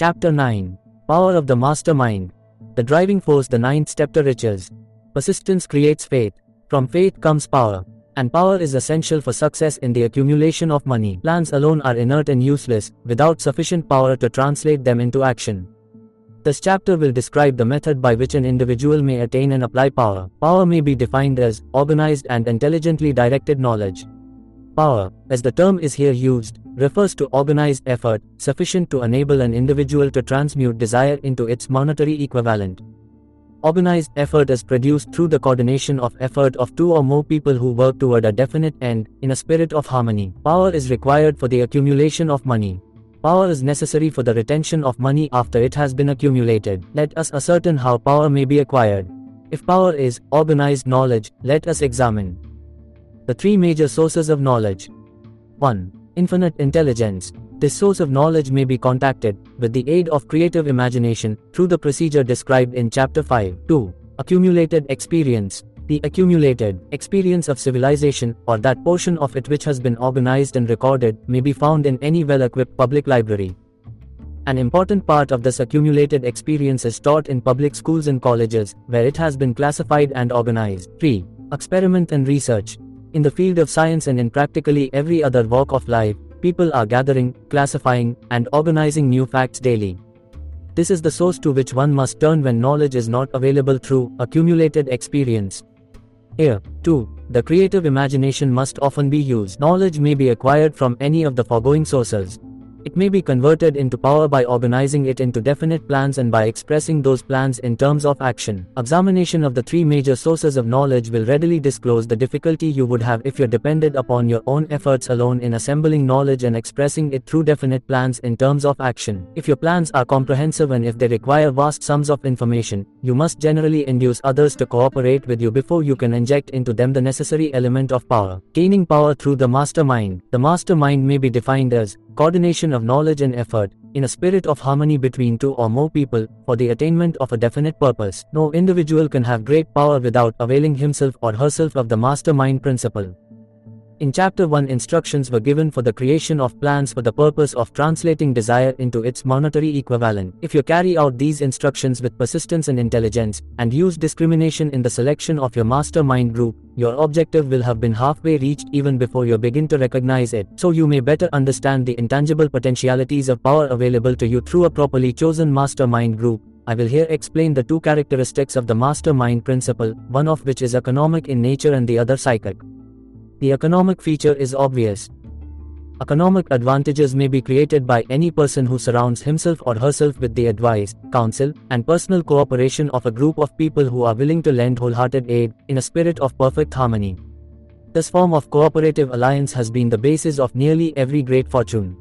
Chapter 9 Power of the Mastermind. The driving force, the ninth step to riches. Persistence creates faith. From faith comes power. And power is essential for success in the accumulation of money. Plans alone are inert and useless, without sufficient power to translate them into action. This chapter will describe the method by which an individual may attain and apply power. Power may be defined as organized and intelligently directed knowledge. Power, as the term is here used, refers to organized effort, sufficient to enable an individual to transmute desire into its monetary equivalent. Organized effort is produced through the coordination of effort of two or more people who work toward a definite end, in a spirit of harmony. Power is required for the accumulation of money. Power is necessary for the retention of money after it has been accumulated. Let us ascertain how power may be acquired. If power is organized knowledge, let us examine the three major sources of knowledge. 1. Infinite intelligence. This source of knowledge may be contacted, with the aid of creative imagination, through the procedure described in Chapter 5. 2. Accumulated experience. The accumulated experience of civilization, or that portion of it which has been organized and recorded, may be found in any well equipped public library. An important part of this accumulated experience is taught in public schools and colleges, where it has been classified and organized. 3. Experiment and research. In the field of science and in practically every other walk of life, people are gathering, classifying, and organizing new facts daily. This is the source to which one must turn when knowledge is not available through accumulated experience. Here, too, the creative imagination must often be used. Knowledge may be acquired from any of the foregoing sources. It may be converted into power by organizing it into definite plans and by expressing those plans in terms of action. Examination of the three major sources of knowledge will readily disclose the difficulty you would have if you depended upon your own efforts alone in assembling knowledge and expressing it through definite plans in terms of action. If your plans are comprehensive and if they require vast sums of information, you must generally induce others to cooperate with you before you can inject into them the necessary element of power. Gaining power through the mastermind. The mastermind may be defined as coordination of knowledge and effort, in a spirit of harmony between two or more people, for the attainment of a definite purpose. No individual can have great power without availing himself or herself of the mastermind principle. In Chapter 1 instructions were given for the creation of plans for the purpose of translating desire into its monetary equivalent. If you carry out these instructions with persistence and intelligence, and use discrimination in the selection of your mastermind group, your objective will have been halfway reached even before you begin to recognize it, so you may better understand the intangible potentialities of power available to you through a properly chosen mastermind group. I will here explain the two characteristics of the mastermind principle, one of which is economic in nature and the other psychic. The economic feature is obvious. Economic advantages may be created by any person who surrounds himself or herself with the advice, counsel, and personal cooperation of a group of people who are willing to lend wholehearted aid, in a spirit of perfect harmony. This form of cooperative alliance has been the basis of nearly every great fortune.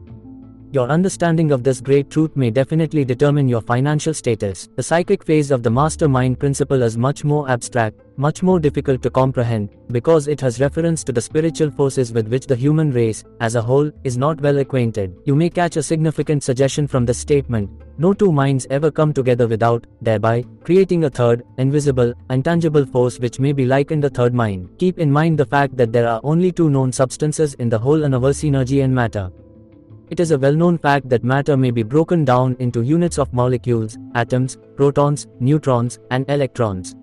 Your understanding of this great truth may definitely determine your financial status. The psychic phase of the mastermind principle is much more abstract, much more difficult to comprehend, because it has reference to the spiritual forces with which the human race, as a whole, is not well acquainted. You may catch a significant suggestion from this statement no two minds ever come together without, thereby, creating a third, invisible, intangible force which may be likened a third mind. Keep in mind the fact that there are only two known substances in the whole universe energy and matter. It is a well-known fact that matter may be broken down into units of molecules, atoms, protons, neutrons, and electrons.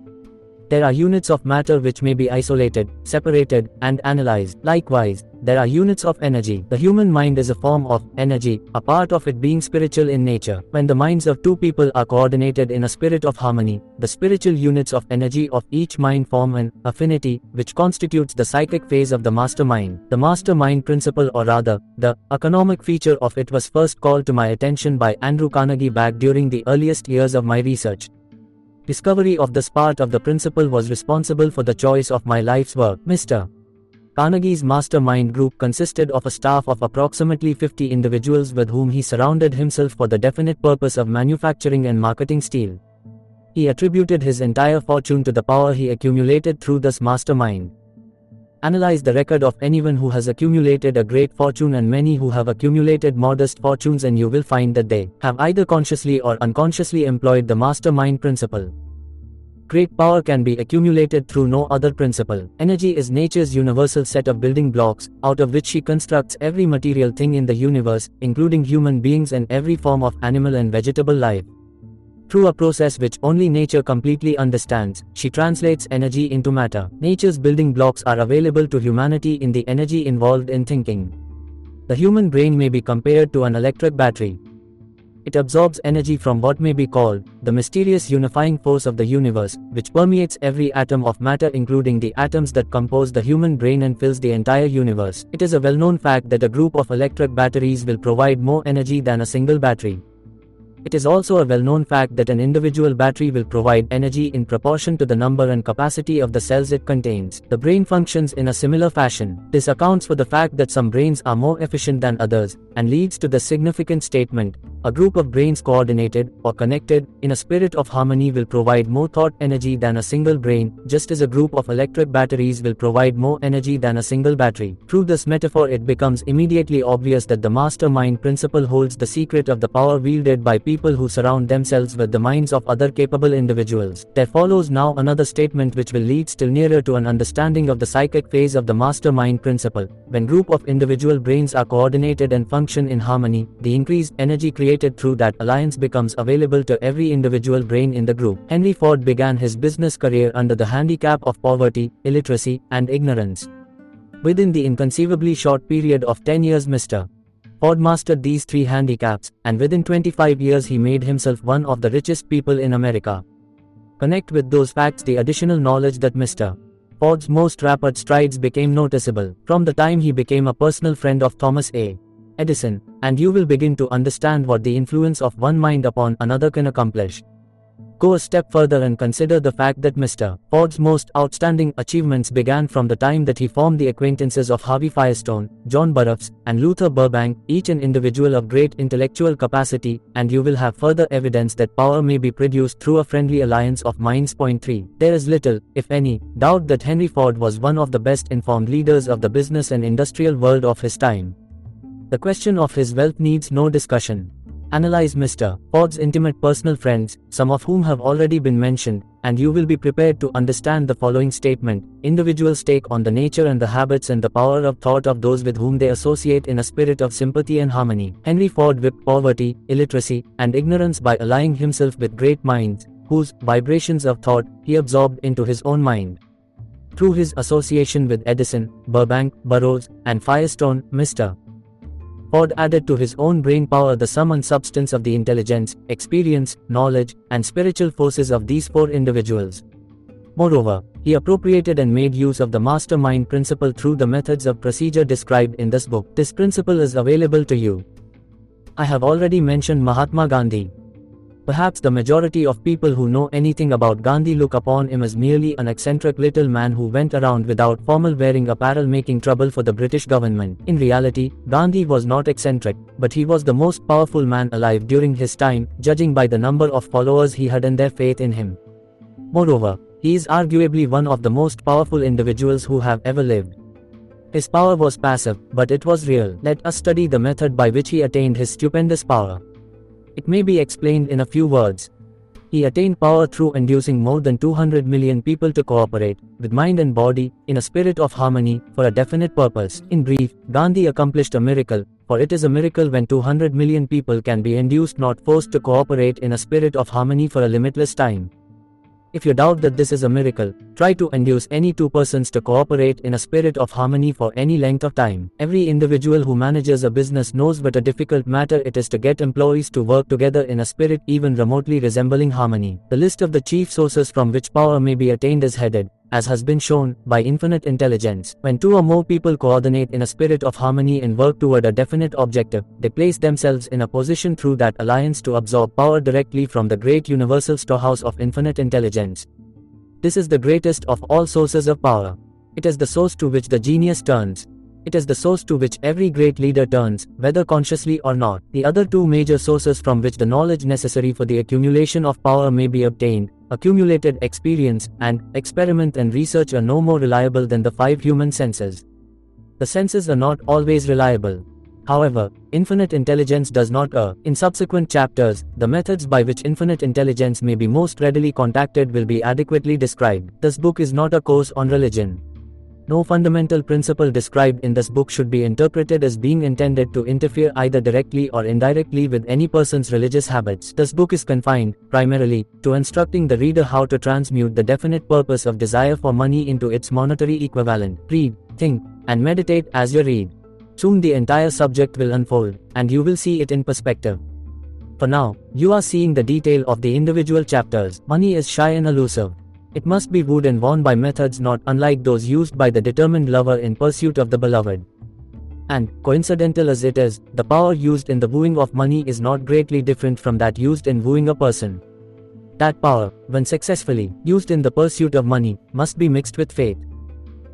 There are units of matter which may be isolated, separated, and analyzed. Likewise, there are units of energy. The human mind is a form of energy, a part of it being spiritual in nature. When the minds of two people are coordinated in a spirit of harmony, the spiritual units of energy of each mind form an affinity, which constitutes the psychic phase of the mastermind. The mastermind principle, or rather, the economic feature of it was first called to my attention by Andrew Carnegie back during the earliest years of my research. Discovery of this part of the principle was responsible for the choice of my life's work. Mr. Carnegie's mastermind group consisted of a staff of approximately 50 individuals with whom he surrounded himself for the definite purpose of manufacturing and marketing steel. He attributed his entire fortune to the power he accumulated through this mastermind. Analyze the record of anyone who has accumulated a great fortune and many who have accumulated modest fortunes and you will find that they have either consciously or unconsciously employed the mastermind principle. Great power can be accumulated through no other principle. Energy is nature's universal set of building blocks, out of which she constructs every material thing in the universe, including human beings and every form of animal and vegetable life. Through a process which only nature completely understands, she translates energy into matter. Nature's building blocks are available to humanity in the energy involved in thinking. The human brain may be compared to an electric battery. It absorbs energy from what may be called the mysterious unifying force of the universe, which permeates every atom of matter, including the atoms that compose the human brain and fills the entire universe. It is a well known fact that a group of electric batteries will provide more energy than a single battery. It is also a well-known fact that an individual battery will provide energy in proportion to the number and capacity of the cells it contains. The brain functions in a similar fashion. This accounts for the fact that some brains are more efficient than others, and leads to the significant statement, a group of brains coordinated, or connected, in a spirit of harmony will provide more thought energy than a single brain, just as a group of electric batteries will provide more energy than a single battery. Through this metaphor it becomes immediately obvious that the mastermind principle holds the secret of the power wielded by people who surround themselves with the minds of other capable individuals. There follows now another statement which will lead still nearer to an understanding of the psychic phase of the mastermind principle. When group of individual brains are coordinated and function in harmony, the increased energy created through that alliance becomes available to every individual brain in the group. Henry Ford began his business career under the handicap of poverty, illiteracy, and ignorance. Within the inconceivably short period of 10 years Mr. Ford mastered these three handicaps, and within 25 years he made himself one of the richest people in America. Connect with those facts the additional knowledge that Mr. Ford's most rapid strides became noticeable from the time he became a personal friend of Thomas A. Edison, and you will begin to understand what the influence of one mind upon another can accomplish. Go a step further and consider the fact that Mr. Ford's most outstanding achievements began from the time that he formed the acquaintances of Harvey Firestone, John Burroughs, and Luther Burbank, each an individual of great intellectual capacity, and you will have further evidence that power may be produced through a friendly alliance of minds. Point 3. There is little, if any, doubt that Henry Ford was one of the best informed leaders of the business and industrial world of his time. The question of his wealth needs no discussion. Analyze Mr. Ford's intimate personal friends, some of whom have already been mentioned, and you will be prepared to understand the following statement. Individuals take on the nature and the habits and the power of thought of those with whom they associate in a spirit of sympathy and harmony. Henry Ford whipped poverty, illiteracy, and ignorance by allying himself with great minds, whose vibrations of thought he absorbed into his own mind. Through his association with Edison, Burbank, Burroughs, and Firestone, Mr. Ford added to his own brain power the sum and substance of the intelligence, experience, knowledge, and spiritual forces of these four individuals. Moreover, he appropriated and made use of the mastermind principle through the methods of procedure described in this book. This principle is available to you. I have already mentioned Mahatma Gandhi. Perhaps the majority of people who know anything about Gandhi look upon him as merely an eccentric little man who went around without formal wearing apparel making trouble for the British government. In reality, Gandhi was not eccentric, but he was the most powerful man alive during his time, judging by the number of followers he had and their faith in him. Moreover, he is arguably one of the most powerful individuals who have ever lived. His power was passive, but it was real. Let us study the method by which he attained his stupendous power. It may be explained in a few words. He attained power through inducing more than 200 million people to cooperate, with mind and body, in a spirit of harmony, for a definite purpose. In brief, Gandhi accomplished a miracle, for it is a miracle when 200 million people can be induced not forced to cooperate in a spirit of harmony for a limitless time. If you doubt that this is a miracle, try to induce any two persons to cooperate in a spirit of harmony for any length of time. Every individual who manages a business knows what a difficult matter it is to get employees to work together in a spirit even remotely resembling harmony. The list of the chief sources from which power may be attained is headed as has been shown, by infinite intelligence. When two or more people coordinate in a spirit of harmony and work toward a definite objective, they place themselves in a position through that alliance to absorb power directly from the great universal storehouse of infinite intelligence. This is the greatest of all sources of power. It is the source to which the genius turns. It is the source to which every great leader turns, whether consciously or not. The other two major sources from which the knowledge necessary for the accumulation of power may be obtained, accumulated experience, and experiment and research are no more reliable than the five human senses. The senses are not always reliable. However, infinite intelligence does not err. In subsequent chapters, the methods by which infinite intelligence may be most readily contacted will be adequately described. This book is not a course on religion. No fundamental principle described in this book should be interpreted as being intended to interfere either directly or indirectly with any person's religious habits. This book is confined, primarily, to instructing the reader how to transmute the definite purpose of desire for money into its monetary equivalent. Read, think, and meditate as you read. Soon the entire subject will unfold, and you will see it in perspective. For now, you are seeing the detail of the individual chapters. Money is shy and elusive. It must be wooed and won by methods not unlike those used by the determined lover in pursuit of the beloved. And, coincidental as it is, the power used in the wooing of money is not greatly different from that used in wooing a person. That power, when successfully used in the pursuit of money, must be mixed with faith.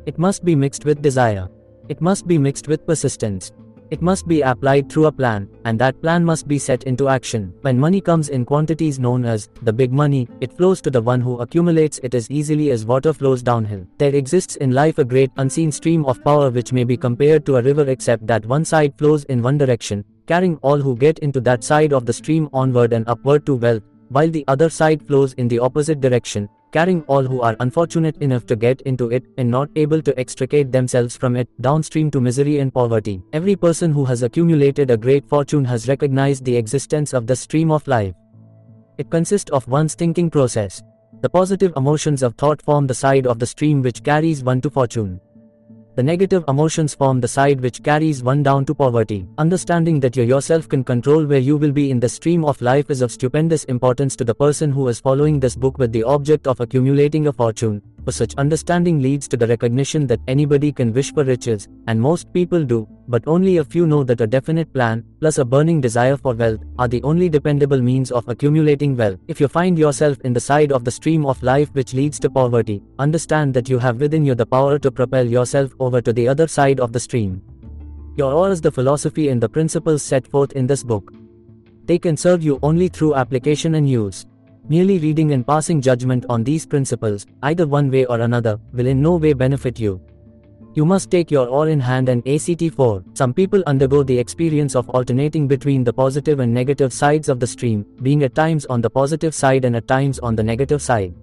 It must be mixed with desire. It must be mixed with persistence. It must be applied through a plan, and that plan must be set into action. When money comes in quantities known as the big money, it flows to the one who accumulates it as easily as water flows downhill. There exists in life a great unseen stream of power which may be compared to a river except that one side flows in one direction, carrying all who get into that side of the stream onward and upward to wealth, while the other side flows in the opposite direction, carrying all who are unfortunate enough to get into it and not able to extricate themselves from it, downstream to misery and poverty. Every person who has accumulated a great fortune has recognized the existence of the stream of life. It consists of one's thinking process. The positive emotions of thought form the side of the stream which carries one to fortune. The negative emotions form the side which carries one down to poverty. Understanding that you yourself can control where you will be in the stream of life is of stupendous importance to the person who is following this book with the object of accumulating a fortune for such understanding leads to the recognition that anybody can wish for riches, and most people do, but only a few know that a definite plan, plus a burning desire for wealth, are the only dependable means of accumulating wealth. If you find yourself in the side of the stream of life which leads to poverty, understand that you have within you the power to propel yourself over to the other side of the stream. Your oar is the philosophy and the principles set forth in this book. They can serve you only through application and use. Merely reading and passing judgment on these principles, either one way or another, will in no way benefit you. You must take your oar in hand and ACT 4. Some people undergo the experience of alternating between the positive and negative sides of the stream, being at times on the positive side and at times on the negative side.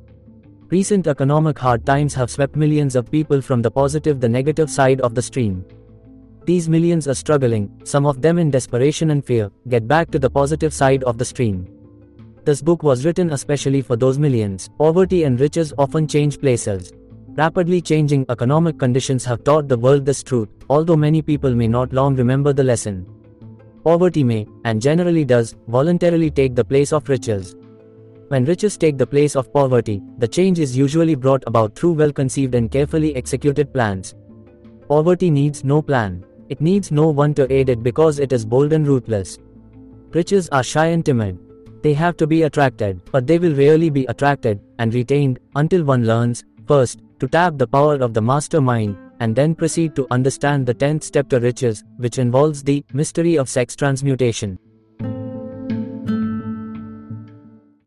Recent economic hard times have swept millions of people from the positive the negative side of the stream. These millions are struggling, some of them in desperation and fear, get back to the positive side of the stream. This book was written especially for those millions. Poverty and riches often change places. Rapidly changing economic conditions have taught the world this truth, although many people may not long remember the lesson. Poverty may, and generally does, voluntarily take the place of riches. When riches take the place of poverty, the change is usually brought about through well conceived and carefully executed plans. Poverty needs no plan. It needs no one to aid it because it is bold and ruthless. Riches are shy and timid. They have to be attracted, but they will rarely be attracted and retained until one learns, first, to tap the power of the mastermind, and then proceed to understand the 10th step to riches, which involves the mystery of sex transmutation.